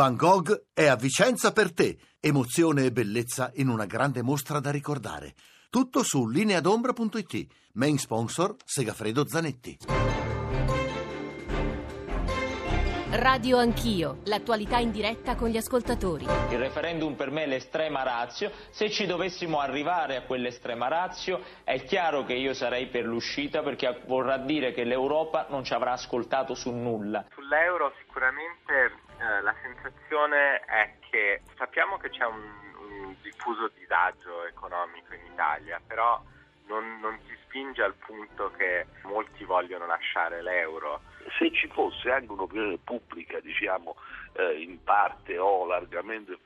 Van Gogh è a Vicenza per te. Emozione e bellezza in una grande mostra da ricordare. Tutto su lineadombra.it. Main sponsor Segafredo Zanetti. Radio Anch'io, l'attualità in diretta con gli ascoltatori. Il referendum per me è l'estrema razio, se ci dovessimo arrivare a quell'estrema razio è chiaro che io sarei per l'uscita perché vorrà dire che l'Europa non ci avrà ascoltato su nulla. Sull'euro sicuramente eh, la sensazione è che sappiamo che c'è un, un diffuso disagio economico in Italia, però non, non si spinge al punto che molti vogliono lasciare l'euro. Se ci fosse anche un'opinione pubblica, diciamo, eh, in parte o largamente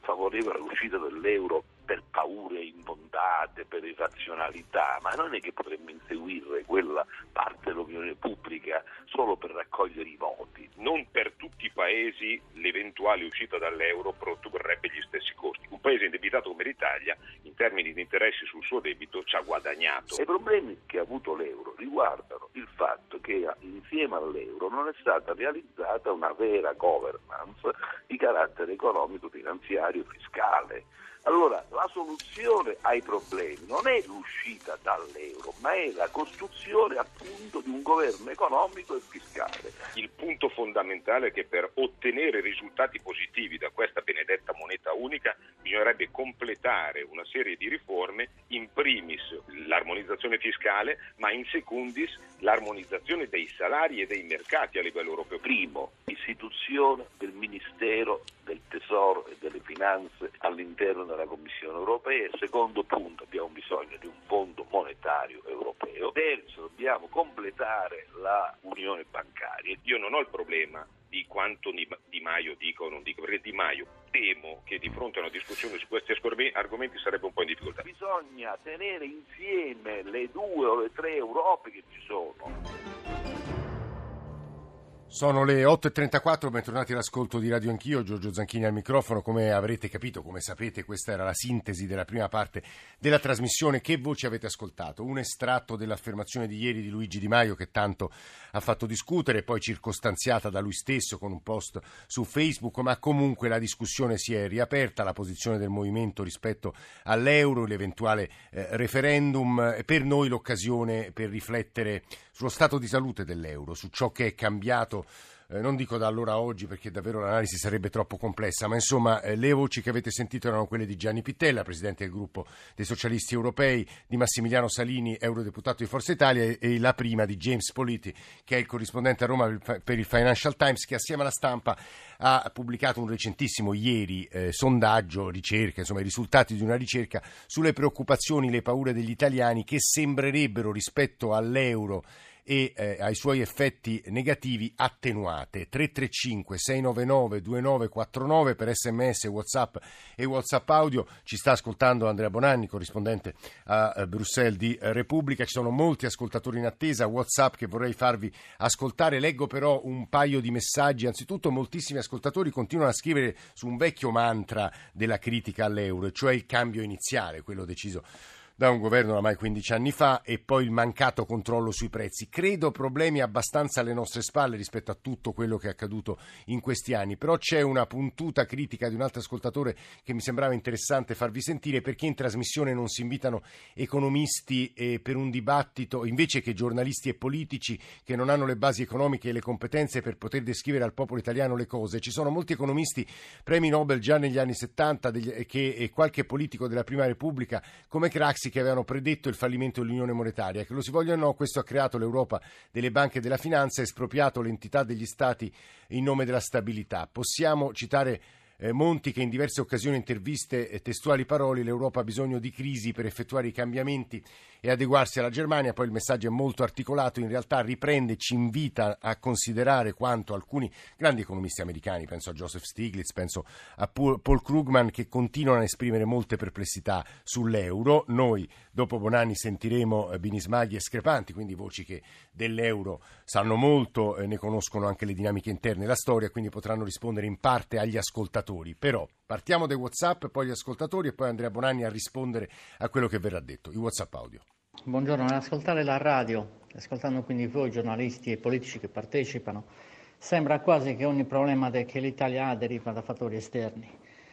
favorevole all'uscita dell'euro per paure infondate, per irrazionalità, ma non è che potremmo inseguire quella parte dell'opinione pubblica solo per raccogliere i voti. Non per tutti i paesi l'eventuale uscita dall'euro produrrebbe gli stessi costi. Un paese indebitato come l'Italia, in termini di interessi sul suo debito, ci ha guadagnato. I problemi che ha avuto l'euro riguardano il fatto che insieme all'euro non è stata realizzata una vera governance di carattere economico, finanziario, fiscale. Allora, la soluzione ai problemi non è l'uscita dall'euro, ma è la costruzione appunto di un governo economico e fiscale. Il punto fondamentale è che per ottenere risultati positivi da questa benedetta moneta unica bisognerebbe completare una serie di riforme, in primis l'armonizzazione fiscale, ma in secundis l'armonizzazione dei salari e dei mercati a livello europeo. Primo, istituzione del Ministero Tesoro e delle Finanze all'interno della Commissione europea. Secondo punto, abbiamo bisogno di un fondo monetario europeo. Terzo, dobbiamo completare la unione bancaria. Io non ho il problema di quanto Di Maio dica o non dica, perché Di Maio temo che di fronte a una discussione su questi argomenti sarebbe un po' in difficoltà. Bisogna tenere insieme le due o le tre Europe che ci sono. Sono le 8.34, bentornati all'ascolto di Radio Anch'io, Giorgio Zanchini al microfono, come avrete capito, come sapete questa era la sintesi della prima parte della trasmissione, che voci avete ascoltato? Un estratto dell'affermazione di ieri di Luigi Di Maio che tanto ha fatto discutere, poi circostanziata da lui stesso con un post su Facebook, ma comunque la discussione si è riaperta, la posizione del movimento rispetto all'euro, l'eventuale eh, referendum, per noi l'occasione per riflettere sullo stato di salute dell'euro, su ciò che è cambiato eh, non dico da allora a oggi perché davvero l'analisi sarebbe troppo complessa, ma insomma eh, le voci che avete sentito erano quelle di Gianni Pittella, presidente del gruppo dei socialisti europei, di Massimiliano Salini, eurodeputato di Forza Italia, e, e la prima di James Politi, che è il corrispondente a Roma per il Financial Times, che assieme alla stampa ha pubblicato un recentissimo ieri eh, sondaggio, ricerca, insomma i risultati di una ricerca sulle preoccupazioni, le paure degli italiani che sembrerebbero rispetto all'euro e eh, ai suoi effetti negativi attenuate. 335 699 2949 per sms, whatsapp e whatsapp audio. Ci sta ascoltando Andrea Bonanni, corrispondente a eh, Bruxelles di eh, Repubblica. Ci sono molti ascoltatori in attesa, whatsapp che vorrei farvi ascoltare. Leggo però un paio di messaggi. Anzitutto moltissimi ascoltatori continuano a scrivere su un vecchio mantra della critica all'euro, cioè il cambio iniziale, quello deciso da un governo ormai 15 anni fa e poi il mancato controllo sui prezzi. Credo problemi abbastanza alle nostre spalle rispetto a tutto quello che è accaduto in questi anni, però c'è una puntuta critica di un altro ascoltatore che mi sembrava interessante farvi sentire perché in trasmissione non si invitano economisti eh, per un dibattito invece che giornalisti e politici che non hanno le basi economiche e le competenze per poter descrivere al popolo italiano le cose. Ci sono molti economisti, premi Nobel già negli anni 70 degli, che, e qualche politico della Prima Repubblica come Craxi che avevano predetto il fallimento dell'Unione Monetaria. Che lo si voglia o no, questo ha creato l'Europa delle banche e della finanza e espropriato l'entità degli Stati in nome della stabilità. Possiamo citare eh, Monti che in diverse occasioni interviste e testuali parole l'Europa ha bisogno di crisi per effettuare i cambiamenti e adeguarsi alla Germania, poi il messaggio è molto articolato, in realtà riprende, ci invita a considerare quanto alcuni grandi economisti americani, penso a Joseph Stiglitz, penso a Paul Krugman, che continuano a esprimere molte perplessità sull'euro. Noi dopo Bonanni sentiremo eh, binismaghi e screpanti, quindi voci che dell'euro sanno molto, ne conoscono anche le dinamiche interne e la storia, quindi potranno rispondere in parte agli ascoltatori. Però partiamo dai WhatsApp, poi gli ascoltatori e poi Andrea Bonanni a rispondere a quello che verrà detto. I WhatsApp audio. Buongiorno, nell'ascoltare la radio, ascoltando quindi voi giornalisti e politici che partecipano, Sembra quasi che ogni problema che l'Italia ha deriva da fattori esterni.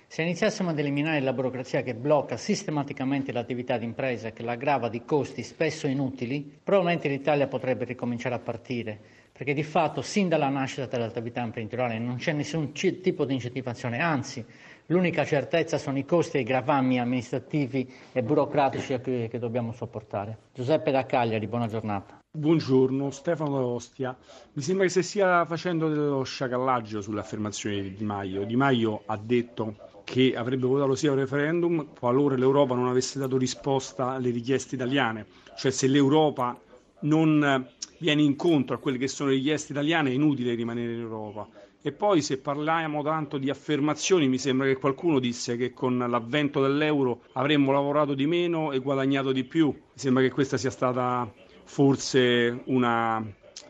Se iniziassimo ad eliminare la burocrazia che blocca sistematicamente l'attività di impresa e che l'aggrava di costi spesso inutili, probabilmente l'Italia potrebbe ricominciare a partire, perché di fatto sin dalla nascita dell'attività imprenditoriale non c'è nessun c- tipo di incentivazione, anzi l'unica certezza sono i costi e i gravami amministrativi e burocratici che, che dobbiamo sopportare. Giuseppe da Cagliari, buona giornata. Buongiorno, Stefano Ostia. Mi sembra che si stia facendo dello sciacallaggio sulle affermazioni di Di Maio. Di Maio ha detto che avrebbe votato sì al referendum qualora l'Europa non avesse dato risposta alle richieste italiane. Cioè se l'Europa non viene incontro a quelle che sono le richieste italiane è inutile rimanere in Europa. E poi se parliamo tanto di affermazioni, mi sembra che qualcuno disse che con l'avvento dell'euro avremmo lavorato di meno e guadagnato di più. Mi sembra che questa sia stata forse una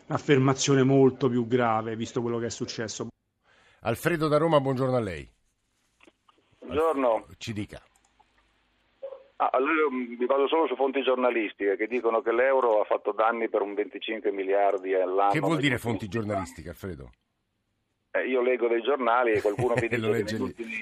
affermazione molto più grave, visto quello che è successo. Alfredo da Roma, buongiorno a lei. Buongiorno. Ci dica. Ah, allora mi vado solo su fonti giornalistiche che dicono che l'euro ha fatto danni per un 25 miliardi all'anno. Che vuol dire fonti giornalistiche, Alfredo? Eh, io leggo dei giornali e qualcuno mi dice che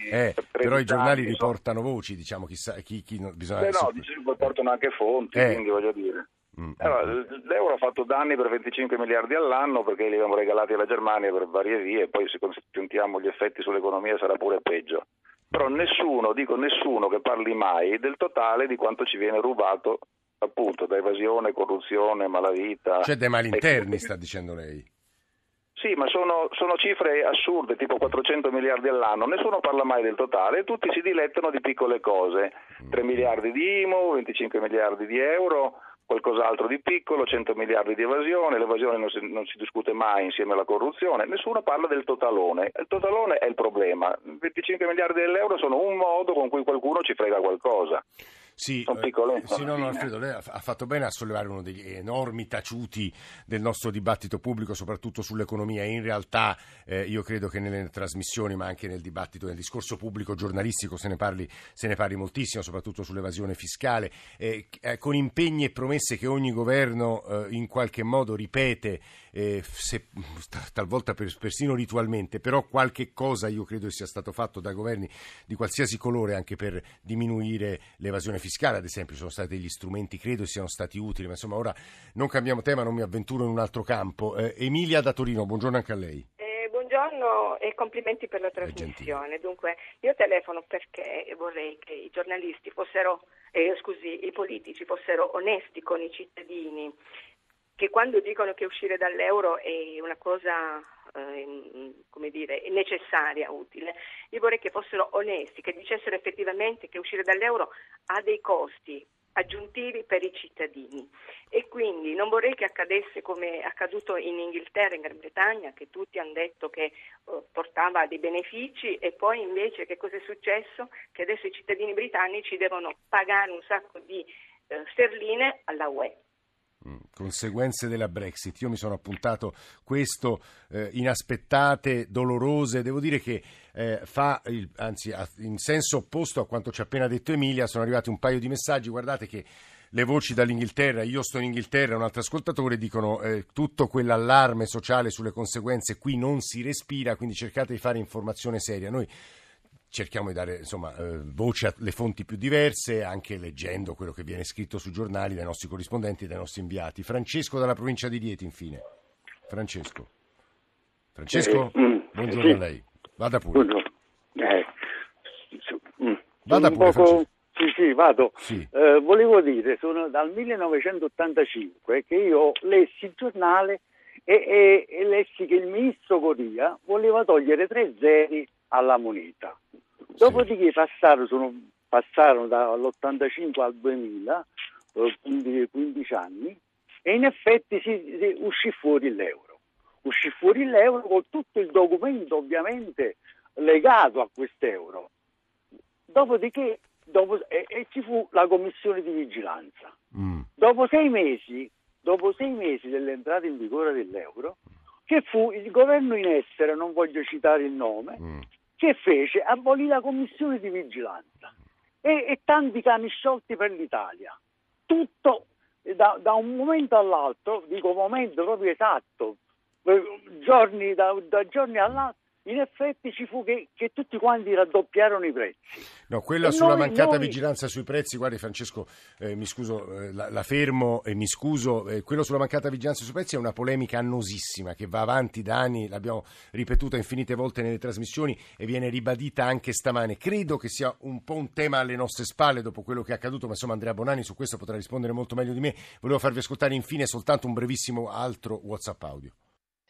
Eh, 30 però i giornali anni, riportano voci, diciamo, chissà chi, chi non- bisogna... Beh, no, so- poi portano anche fonti, Eh. quindi voglio dire. Mm, Allora, mm. l'euro ha fatto danni per 25 miliardi all'anno perché li abbiamo regalati alla Germania per varie vie e poi se consentiamo gli effetti sull'economia sarà pure peggio. Però nessuno, dico nessuno che parli mai del totale di quanto ci viene rubato appunto da evasione, corruzione, malavita. Cioè dei mali E- sta dicendo lei. Sì, ma sono, sono cifre assurde, tipo 400 miliardi all'anno, nessuno parla mai del totale, tutti si dilettano di piccole cose, 3 miliardi di IMU, 25 miliardi di euro, qualcos'altro di piccolo, 100 miliardi di evasione, l'evasione non si, non si discute mai insieme alla corruzione, nessuno parla del totalone, il totalone è il problema, 25 miliardi dell'euro sono un modo con cui qualcuno ci frega qualcosa. Sì, Sono eh, piccole, sì, no, no, Alfredo, lei ha fatto bene a sollevare uno degli enormi taciuti del nostro dibattito pubblico, soprattutto sull'economia. In realtà eh, io credo che nelle trasmissioni, ma anche nel dibattito, nel discorso pubblico giornalistico se ne parli, se ne parli moltissimo, soprattutto sull'evasione fiscale, eh, eh, con impegni e promesse che ogni governo eh, in qualche modo ripete, eh, se- talvolta per- persino ritualmente, però qualche cosa io credo sia stato fatto da governi di qualsiasi colore anche per diminuire l'evasione fiscale, ad esempio, sono stati degli strumenti, credo siano stati utili, ma insomma ora non cambiamo tema, non mi avventuro in un altro campo. Eh, Emilia da Torino, buongiorno anche a lei. Eh, buongiorno e complimenti per la trasmissione. Dunque, io telefono perché vorrei che i giornalisti fossero, eh, scusi, i politici fossero onesti con i cittadini, che quando dicono che uscire dall'euro è una cosa ehm, come dire, necessaria, utile, io vorrei che fossero onesti, che dicessero effettivamente che uscire dall'euro ha dei costi aggiuntivi per i cittadini e quindi non vorrei che accadesse come è accaduto in Inghilterra e in Gran Bretagna che tutti hanno detto che eh, portava dei benefici e poi invece che cosa è successo? Che adesso i cittadini britannici devono pagare un sacco di eh, sterline alla UE. Mm, Conseguenze della Brexit. Io mi sono appuntato questo, eh, inaspettate, dolorose. Devo dire che eh, fa, il- anzi, a- in senso opposto a quanto ci ha appena detto Emilia, sono arrivati un paio di messaggi. Guardate che le voci dall'Inghilterra, io sto in Inghilterra, un altro ascoltatore, dicono eh, tutto quell'allarme sociale sulle conseguenze qui non si respira, quindi cercate di fare informazione seria. Noi cerchiamo di dare insomma, eh, voce alle fonti più diverse, anche leggendo quello che viene scritto sui giornali dai nostri corrispondenti e dai nostri inviati. Francesco dalla provincia di Rieti, infine. Francesco. Francesco, Eh, mm, buongiorno sì. a lei. Vada pure. Buongiorno. Eh, mm, Vada pure, poco... Sì, sì, vado. Sì. Eh, volevo dire, sono dal 1985 che io lessi il giornale e, e- e lessi che il ministro Coria voleva togliere tre zeri alla moneta. Dopodiché passarono, sono- passarono dall'85 al 2000, eh, quindi 15 anni, e in effetti si, si uscì fuori l'euro. Uscì fuori l'euro con tutto il documento ovviamente legato a quest'euro. Dopodiché dopo- e, e ci fu la commissione di vigilanza. Mm. Dopo sei mesi, dopo sei mesi dell'entrata in vigore dell'euro, che fu il governo in essere, non voglio citare il nome, Mm. Che fece abolì la commissione di vigilanza e, e tanti cani sciolti per l'Italia. Tutto eh, da, da un momento all'altro, dico momento proprio esatto, eh, giorni da, da giorni all'altro in effetti ci fu che, che, tutti quanti raddoppiarono i prezzi. No, quella e sulla noi, mancata noi... vigilanza sui prezzi, guardi Francesco, eh, mi scuso, eh, la, la, fermo e mi scuso, eh, quello sulla mancata vigilanza sui prezzi è una polemica annosissima che va avanti da anni, l'abbiamo ripetuta infinite volte nelle trasmissioni e viene ribadita anche stamane. Credo che sia un po' un tema alle nostre spalle dopo quello che è accaduto, ma insomma Andrea Bonani su questo potrà rispondere molto meglio di me. Volevo farvi ascoltare infine soltanto un brevissimo altro WhatsApp audio.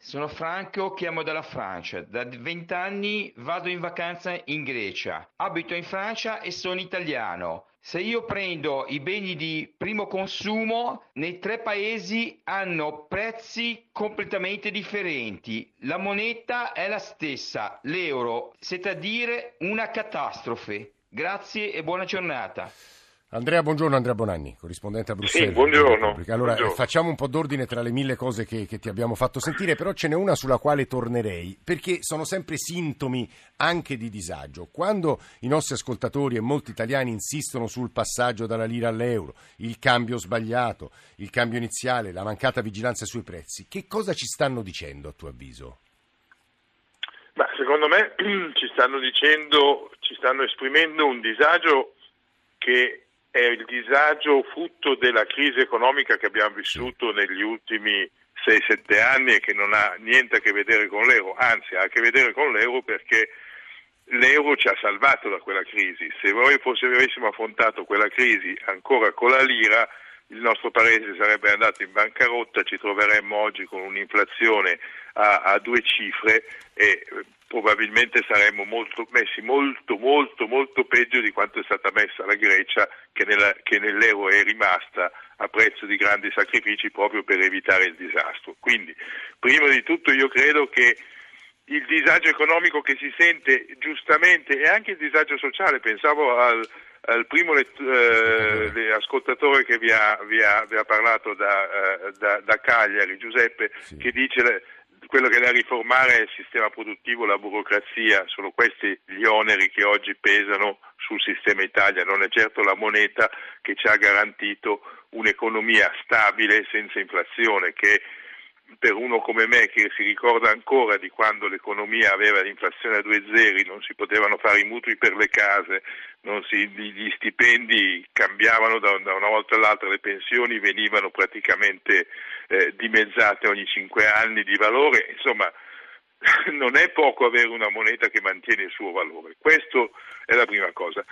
Sono Franco, chiamo dalla Francia. Da vent'anni vado in vacanza in Grecia. Abito in Francia e sono italiano. Se io prendo i beni di primo consumo, nei tre paesi hanno prezzi completamente differenti. La moneta è la stessa, l'euro, siete a dire una catastrofe. Grazie e buona giornata. Andrea, buongiorno Andrea Bonanni, corrispondente a Bruxelles. Sì, buongiorno. Allora, buongiorno. facciamo un po' d'ordine tra le mille cose che, che, ti abbiamo fatto sentire, però ce n'è una sulla quale tornerei, perché sono sempre sintomi anche di disagio. Quando i nostri ascoltatori e molti italiani insistono sul passaggio dalla lira all'euro, il cambio sbagliato, il cambio iniziale, la mancata vigilanza sui prezzi, che cosa ci stanno dicendo a tuo avviso? Ma secondo me ci stanno dicendo, ci stanno esprimendo un disagio che è il disagio frutto della crisi economica che abbiamo vissuto negli ultimi 6-7 anni e che non ha niente a che vedere con l'euro, anzi ha a che vedere con l'euro perché l'euro ci ha salvato da quella crisi. Se noi avessimo affrontato quella crisi ancora con la lira, il nostro paese sarebbe andato in bancarotta, ci troveremmo oggi con un'inflazione a, a due cifre e probabilmente saremmo molto, messi molto, molto, molto peggio di quanto è stata messa la Grecia che, nella, che nell'euro è rimasta a prezzo di grandi sacrifici proprio per evitare il disastro. Quindi, prima di tutto io credo che il disagio economico che si sente giustamente e anche il disagio sociale, pensavo al, al primo let, eh, ascoltatore che vi ha, vi ha, vi ha parlato da, eh, da, da, Cagliari, Giuseppe, sì. che dice quello che da riformare è il sistema produttivo, la burocrazia, sono questi gli oneri che oggi pesano sul sistema Italia, non è certo la moneta che ci ha garantito un'economia stabile senza inflazione che per uno come me che si ricorda ancora di quando l'economia aveva l'inflazione a due zeri, non si potevano fare i mutui per le case, si, gli stipendi cambiavano da, una volta all'altra, le pensioni venivano praticamente eh, dimezzate ogni cinque anni di valore, insomma non è poco avere una moneta che mantiene il suo valore, questa è la prima cosa.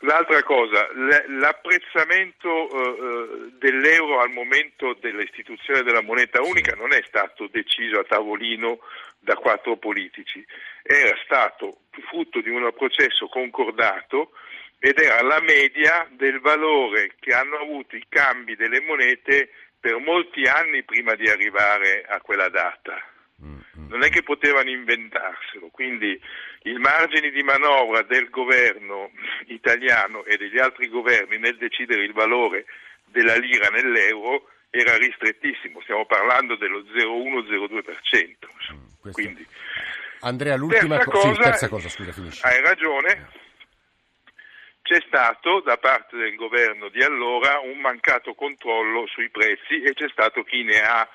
L'altra cosa, l'apprezzamento eh, dell'euro al momento dell'istituzione della moneta unica non è stato deciso a tavolino da quattro politici, era stato frutto di un processo concordato ed era la media del valore che hanno avuto i cambi delle monete per molti anni prima di arrivare a quella data. Mm, mm. Non è che potevano inventarselo, quindi i margini di manovra del governo italiano e degli altri governi nel decidere il valore della lira nell'euro era ristrettissimo, stiamo parlando dello 0,1-0,2%. Mm, Quindi, Andrea, l'ultima terza cosa, sì, terza cosa scusa, finisci. Hai ragione, c'è stato da parte del governo di allora un mancato controllo sui prezzi e c'è stato chi ne ha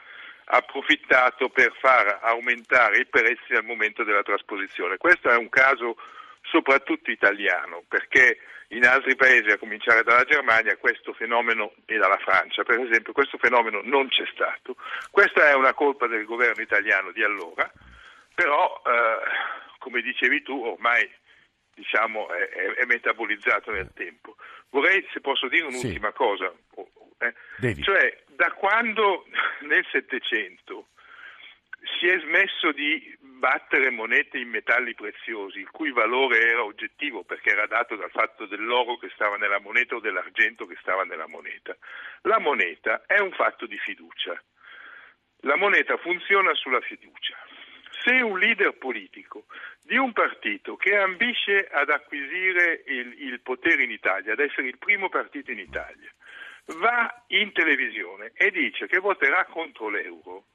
approfittato per far aumentare i prezzi al momento della trasposizione. Questo è un caso soprattutto italiano, perché in altri paesi, a cominciare dalla Germania, questo fenomeno e dalla Francia, per esempio, questo fenomeno non c'è stato. Questa è una colpa del governo italiano di allora, però, eh, come dicevi tu, ormai diciamo, è, è, metabolizzato nel tempo. Vorrei, se posso dire un'ultima sì. cosa, eh, cioè da quando nel Settecento si è smesso di battere monete in metalli preziosi, il cui valore era oggettivo perché era dato dal fatto dell'oro che stava nella moneta o dell'argento che stava nella moneta. La moneta è un fatto di fiducia. La moneta funziona sulla fiducia. Se un leader politico di un partito che ambisce ad acquisire il, il potere in Italia, ad essere il primo partito in Italia, va in televisione e dice che voterà contro l'euro,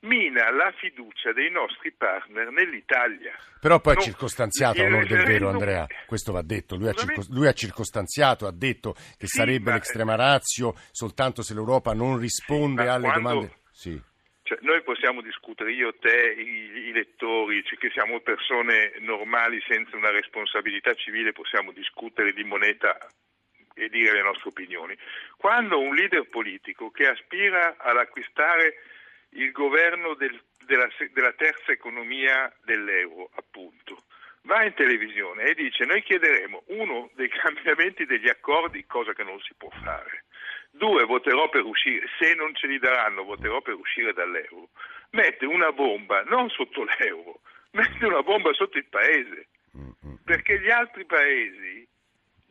mina la fiducia dei nostri partner nell'Italia. Però poi ha circostanziato, a onore del vero Andrea, questo va detto, lui ha, circo, lui ha circostanziato, ha detto che sì, sarebbe l'extrema razio soltanto se l'Europa non risponde sì, alle quando, domande... Sì. Cioè, noi possiamo discutere, io, te, i, i lettori, cioè che siamo persone normali senza una responsabilità civile, possiamo discutere di moneta e dire le nostre opinioni. Quando un leader politico che aspira ad acquistare il governo del, della, della terza economia dell'euro, appunto, va in televisione e dice noi chiederemo uno dei cambiamenti degli accordi, cosa che non si può fare, due voterò per uscire, se non ce li daranno voterò per uscire dall'euro, mette una bomba non sotto l'euro, mette una bomba sotto il paese, perché gli altri paesi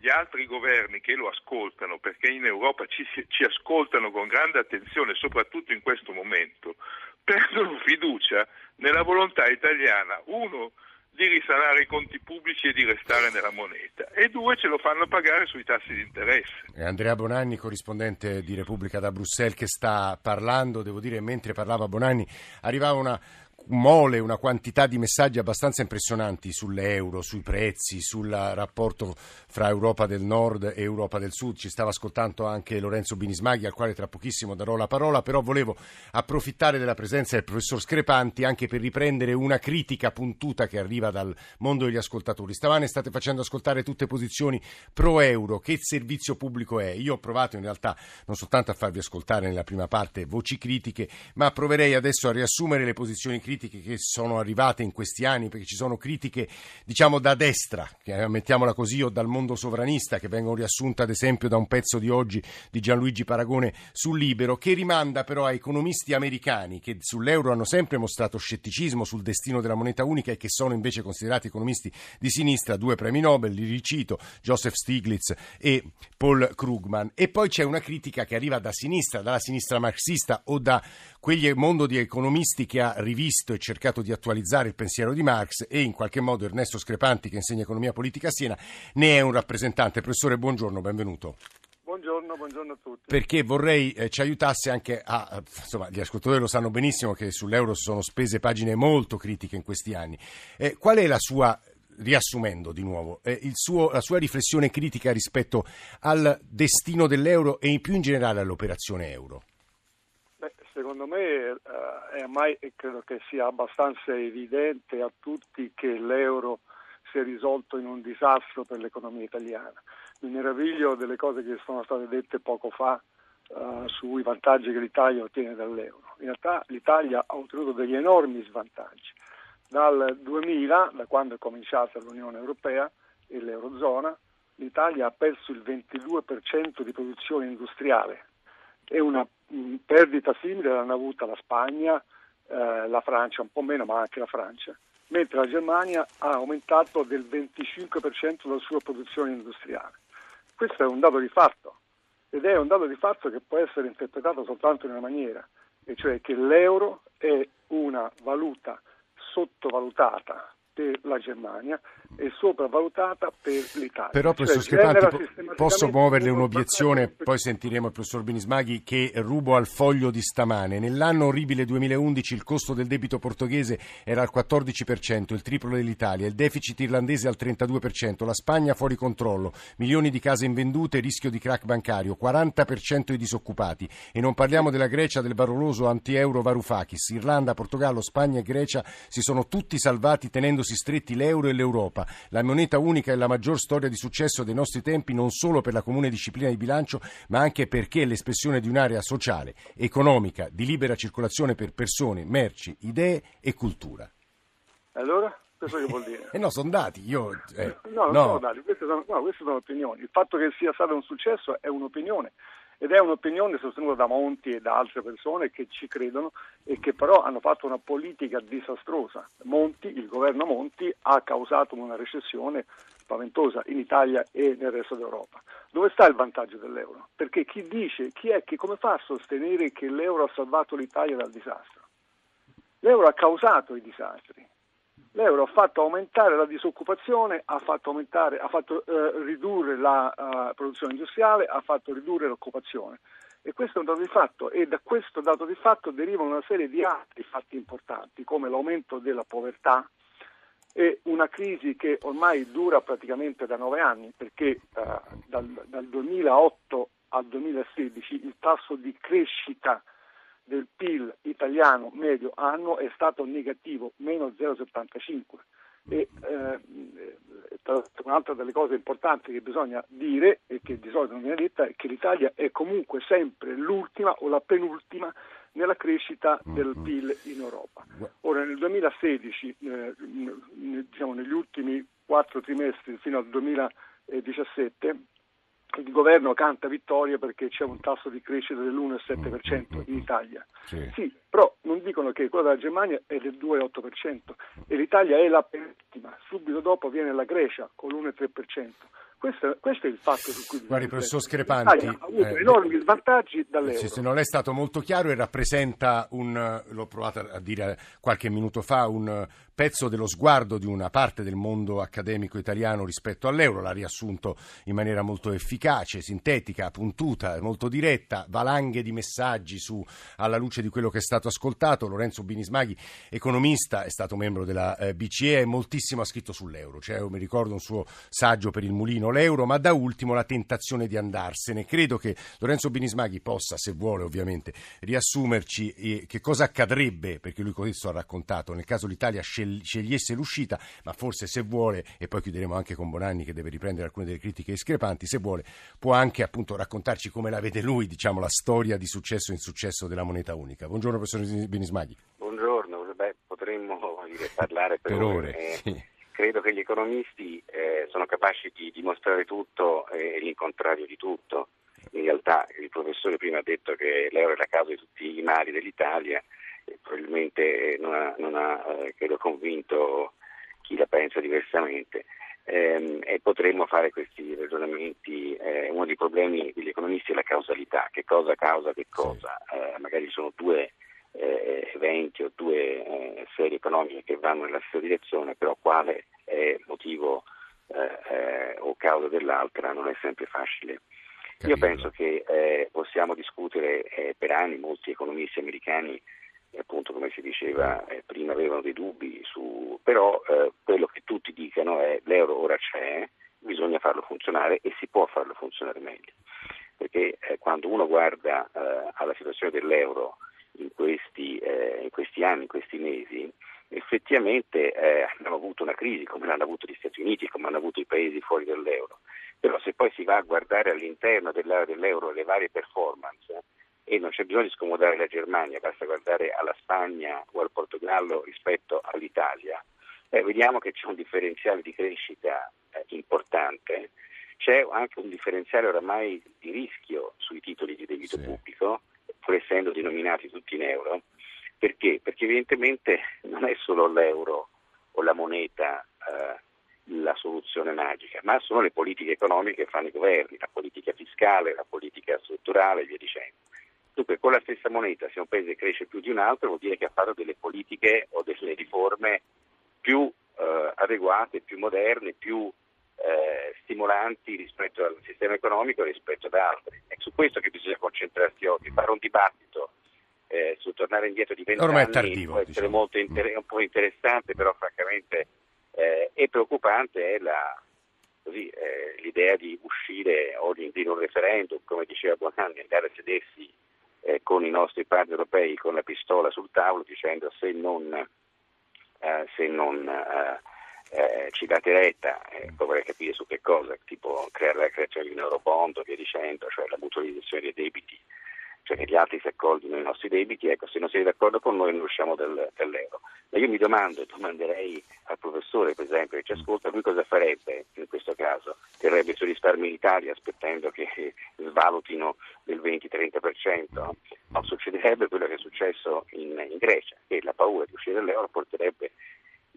gli altri governi che lo ascoltano, perché in Europa ci, ci, ascoltano con grande attenzione, soprattutto in questo momento, perdono fiducia nella volontà italiana, uno, di risanare i conti pubblici e di restare nella moneta e due ce lo fanno pagare sui tassi di interesse. Andrea Bonanni, corrispondente di Repubblica da Bruxelles, che sta parlando, devo dire, mentre parlava Bonanni arrivava una mole, una quantità di messaggi abbastanza impressionanti sull'euro, sui prezzi, sul rapporto fra Europa del Nord e Europa del Sud. Ci stava ascoltando anche Lorenzo Binismaghi, al quale tra pochissimo darò la parola, però volevo approfittare della presenza del professor Screpanti anche per riprendere una critica puntuta che arriva dal mondo degli ascoltatori. Stamane state facendo ascoltare tutte posizioni pro euro, che servizio pubblico è? Io ho provato in realtà non soltanto a farvi ascoltare nella prima parte voci critiche, ma proverei adesso a riassumere le posizioni critiche critiche che sono arrivate in questi anni, perché ci sono critiche, diciamo, da destra, mettiamola così, o dal mondo sovranista, che vengono riassunte ad esempio da un pezzo di oggi di Gianluigi Paragone sul Libero, che rimanda però a economisti americani che sull'euro hanno sempre mostrato scetticismo sul destino della moneta unica e che sono invece considerati economisti di sinistra, due premi Nobel, li ricito, Joseph Stiglitz e Paul Krugman. E poi c'è una critica che arriva da sinistra, dalla sinistra marxista o da quegli mondo di economisti che ha rivisto e cercato di attualizzare il pensiero di Marx e in qualche modo Ernesto Screpanti, che insegna economia politica a Siena, ne è un rappresentante. Professore, buongiorno, benvenuto. Buongiorno, buongiorno a tutti. Perché vorrei eh, ci aiutasse anche a, insomma, gli ascoltatori lo sanno benissimo che sull'euro si sono spese pagine molto critiche in questi anni. Eh, qual è la sua riassumendo di nuovo, eh, suo, la sua riflessione critica rispetto al destino dell'euro e più in generale all'operazione euro? Me eh, è ormai credo che sia abbastanza evidente a tutti che l'euro si è risolto in un disastro per l'economia italiana. Mi meraviglio delle cose che sono state dette poco fa uh, sui vantaggi che l'Italia ottiene dall'euro. In realtà l'Italia ha ottenuto degli enormi svantaggi. Dal 2000, da quando è cominciata l'Unione Europea e l'Eurozona, l'Italia ha perso il 22% di produzione industriale e una perdita simile l'hanno avuta la Spagna, eh, la Francia, un po' meno, ma anche la Francia, mentre la Germania ha aumentato del 25% la sua produzione industriale. Questo è un dato di fatto ed è un dato di fatto che può essere interpretato soltanto in una maniera, e cioè che l'euro è una valuta sottovalutata per la Germania e sopravvalutata per l'Italia. Però, professor cioè, Schepati, posso muoverle un'obiezione, poi sentiremo il professor Binismaghi che rubo al foglio di stamane. Nell'anno orribile 2011 il costo del debito portoghese era al 14%, il triplo dell'Italia, il deficit irlandese al 32%, la Spagna fuori controllo, milioni di case invendute, rischio di crack bancario, 40% i disoccupati. E non parliamo della Grecia, del baroloso anti-euro Varoufakis. Irlanda, Portogallo, Spagna e Grecia si sono tutti salvati tenendosi stretti l'euro e l'Europa. La moneta unica è la maggior storia di successo dei nostri tempi non solo per la comune disciplina di bilancio, ma anche perché è l'espressione di un'area sociale, economica, di libera circolazione per persone, merci, idee e cultura. Allora? Questo che vuol dire? Eh no, sono dati. Io, eh, no, non no. sono dati, queste sono, no, queste sono opinioni. Il fatto che sia stato un successo è un'opinione ed è un'opinione sostenuta da Monti e da altre persone che ci credono e che però hanno fatto una politica disastrosa. Monti, il governo Monti ha causato una recessione spaventosa in Italia e nel resto d'Europa. Dove sta il vantaggio dell'euro? Perché chi dice, chi è che come fa a sostenere che l'euro ha salvato l'Italia dal disastro? L'euro ha causato i disastri l'euro ha fatto aumentare la disoccupazione, ha fatto, ha fatto eh, ridurre la uh, produzione industriale, ha fatto ridurre l'occupazione. E questo è un dato di fatto e da questo dato di fatto derivano una serie di altri fatti importanti come l'aumento della povertà e una crisi che ormai dura praticamente da nove anni perché uh, dal, dal 2008 al 2016 il tasso di crescita del PIL italiano medio anno è stato negativo, meno 0,75 e eh, un'altra delle cose importanti che bisogna dire e che di solito non viene detta è che l'Italia è comunque sempre l'ultima o la penultima nella crescita del mm-hmm. PIL in Europa. Ora nel 2016, eh, diciamo negli ultimi quattro trimestri fino al 2017, il governo canta vittoria perché c'è un tasso di crescita dell'1,7% in Italia. Sì. sì. però non dicono che quello della Germania è del 2,8% e l'Italia è la penultima, subito dopo viene la Grecia con l'1,3%. Questo, questo, è il fatto su cui... Guardi, professor Screpanti... Ha avuto eh, enormi svantaggi dall'euro. Sì, se non è stato molto chiaro e rappresenta un, l'ho provato a dire qualche minuto fa, un pezzo dello sguardo di una parte del mondo accademico italiano rispetto all'euro, l'ha riassunto in maniera molto efficace, sintetica, puntuta, molto diretta, valanghe di messaggi su, alla luce di quello che è stato ascoltato. Lorenzo Binismaghi, economista, è stato membro della eh, BCE e moltissimo ha scritto sull'euro. Cioè, mi ricordo un suo saggio per il mulino l'euro, ma da ultimo la tentazione di andarsene. Credo che Lorenzo Binismaghi possa, se vuole ovviamente, riassumerci eh, che cosa accadrebbe, perché lui questo ha raccontato, nel caso l'Italia sceglie scegliesse l'uscita, ma forse se vuole, e poi chiuderemo anche con Bonanni che deve riprendere alcune delle critiche discrepanti, se vuole può anche appunto raccontarci come la vede lui, diciamo, la storia di successo e insuccesso della moneta unica. Buongiorno professor Benismaghi. Buongiorno, Beh, potremmo dire, parlare per, per ore. ore eh, sì. Credo che gli economisti eh, sono capaci di dimostrare tutto e l'incontrario di tutto. In realtà il professore prima ha detto che l'euro è la causa di tutti i mali dell'Italia probabilmente non ha, non ha eh, credo, convinto chi la pensa diversamente. Eh, e potremmo fare questi ragionamenti. Eh, uno dei problemi degli economisti è la causalità, che cosa causa che cosa. Eh, magari sono due eventi o due serie economiche che vanno nella stessa direzione, però quale è motivo o causa dell'altra non è sempre facile. Capito. Io penso che possiamo discutere per anni, molti economisti americani appunto come si diceva eh, prima avevano dei dubbi su, però eh, quello che tutti dicono è l'euro ora c'è, bisogna farlo funzionare e si può farlo funzionare meglio, perché eh, quando uno guarda eh, alla situazione dell'euro in questi, eh, in questi, anni, in questi mesi, effettivamente eh, abbiamo avuto una crisi come l'hanno avuto gli Stati Uniti, come hanno avuto i paesi fuori dall'euro, però se poi si va a guardare all'interno dell'area dell'euro le varie performance, e non c'è bisogno di scomodare la Germania, basta guardare alla Spagna o al Portogallo rispetto all'Italia, eh, vediamo che c'è un differenziale di crescita eh, importante, c'è anche un differenziale oramai di rischio sui titoli di debito sì. pubblico, pur essendo denominati tutti in euro, perché? Perché evidentemente non è solo l'euro o la moneta eh, la soluzione magica, ma sono le politiche economiche che fanno i governi, la politica fiscale, la politica strutturale e via dicendo. Dunque con la stessa moneta se un paese cresce più di un altro vuol dire che ha fatto delle politiche o delle riforme più eh, adeguate, più moderne, più eh, stimolanti rispetto al sistema economico e rispetto ad altri. È su questo che bisogna concentrarsi oggi, fare un dibattito eh, su tornare indietro di vent'anni Ormai è tardivo, può essere diciamo. molto inter- mm. un po' interessante, però francamente eh, è preoccupante è la, così, eh, l'idea di uscire o di, di un referendum, come diceva Bonanni, andare a sedersi eh, con i nostri partner europei con la pistola sul tavolo dicendo se non, eh, se non eh, eh ci date retta, eh, poi vorrei capire su che cosa, tipo creare la creazione di un eurobond via dicendo, cioè la mutualizzazione dei debiti cioè che gli altri si accolgono i nostri debiti, ecco, se non siete d'accordo con noi non usciamo del, dall'euro. Ma io mi domando e domanderei al professore, per esempio, che ci ascolta, lui cosa farebbe in questo caso? Terrebbe i suoi risparmi in Italia aspettando che svalutino del 20-30%? No, succederebbe quello che è successo in, in Grecia, che la paura di uscire dall'euro porterebbe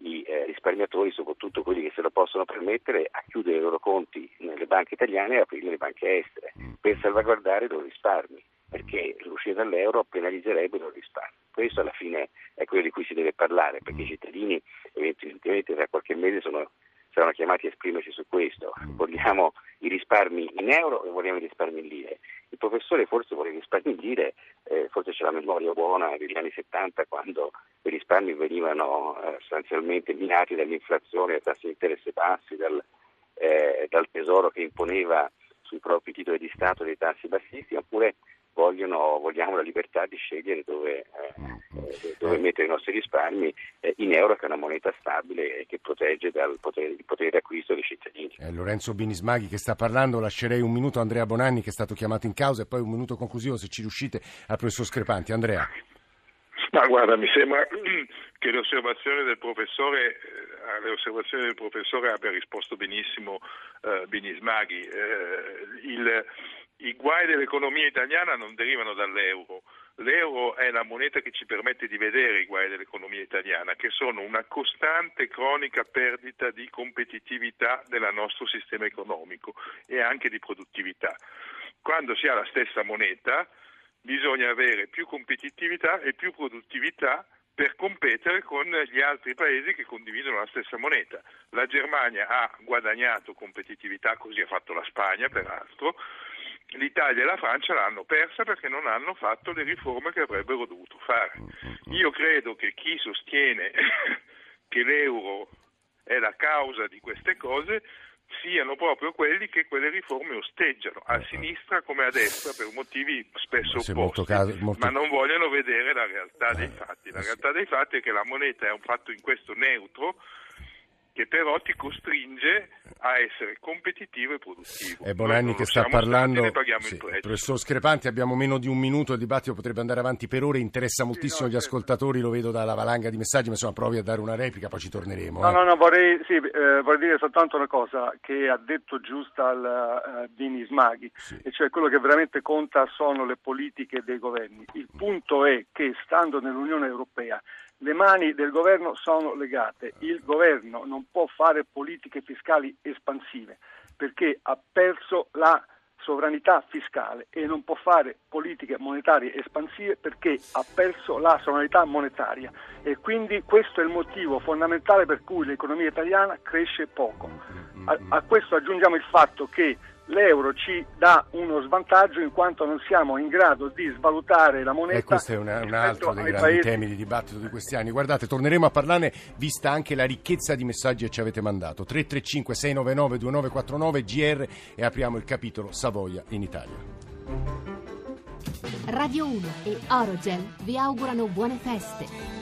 i eh, risparmiatori, soprattutto quelli che se lo possono permettere, a chiudere i loro conti nelle banche italiane e aprire le banche estere per salvaguardare i loro risparmi perché l'uscita dall'euro penalizzerebbe il risparmio. Questo alla fine è quello di cui si deve parlare, perché i cittadini evidentemente tra qualche mese sono, saranno chiamati a esprimersi su questo. Vogliamo i risparmi in euro o vogliamo i risparmi in lire? Il professore forse vuole i risparmi in lire, eh, forse c'è la memoria buona degli anni 70 quando i risparmi venivano eh, sostanzialmente minati dall'inflazione, dai tassi di interesse bassi, dal, eh, dal tesoro che imponeva sui propri titoli di Stato dei tassi bassissimi, oppure vogliono, vogliamo la libertà di scegliere dove, eh, dove mettere i nostri risparmi eh, in euro che è una moneta stabile e che protegge dal potere, il potere d'acquisto dei cittadini. È Lorenzo Binismaghi che sta parlando, lascerei un minuto a Andrea Bonanni che è stato chiamato in causa e poi un minuto conclusivo se ci riuscite al professor Screpanti. Andrea. Ma guarda, mi sembra che le osservazioni del professore, eh, alle osservazioni del professore abbia risposto benissimo eh, Binismaghi. Eh, il, I guai dell'economia italiana non derivano dall'euro. L'euro è la moneta che ci permette di vedere i guai dell'economia italiana, che sono una costante cronica perdita di competitività del nostro sistema economico e anche di produttività. Quando si ha la stessa moneta, bisogna avere più competitività e più produttività per competere con gli altri paesi che condividono la stessa moneta. La Germania ha guadagnato competitività, così ha fatto la Spagna peraltro, l'Italia e la Francia l'hanno persa perché non hanno fatto le riforme che avrebbero dovuto fare. Io credo che chi sostiene che l'euro è la causa di queste cose siano proprio quelli che quelle riforme osteggiano, a sinistra come a destra, per motivi spesso opposti, molto caso, molto... ma non vogliono vedere la realtà dei fatti. La realtà dei fatti è che la moneta è un fatto in questo neutro, che però ti costringe a essere competitivo e produttivo. È Bonanni che sta parlando. Sì. Professor Screpanti, abbiamo meno di un minuto, il dibattito potrebbe andare avanti per ore, interessa moltissimo sì, no, gli certo. ascoltatori, lo vedo dalla valanga di messaggi, ma insomma provi a dare una replica, poi ci torneremo. No, eh. no, no, vorrei, sì, eh, vorrei, dire soltanto una cosa che ha detto giusta al uh, Dini Smaghi, sì. e cioè quello che veramente conta sono le politiche dei governi. Il punto è che stando nell'Unione Europea le mani del governo sono legate, il governo non può fare politiche fiscali espansive perché ha perso la sovranità fiscale e non può fare politiche monetarie espansive perché ha perso la sovranità monetaria e quindi questo è il motivo fondamentale per cui l'economia italiana cresce poco. A, a questo aggiungiamo il fatto che l'euro ci dà uno svantaggio in quanto non siamo in grado di svalutare la moneta. E questo è una, un altro dei grandi paesi. temi di dibattito di questi anni. Guardate, torneremo a parlarne vista anche la ricchezza di messaggi che ci avete mandato. 335 699 2949 GR e apriamo il capitolo Savoia in Italia. Radio 1 e Orogel vi augurano buone feste.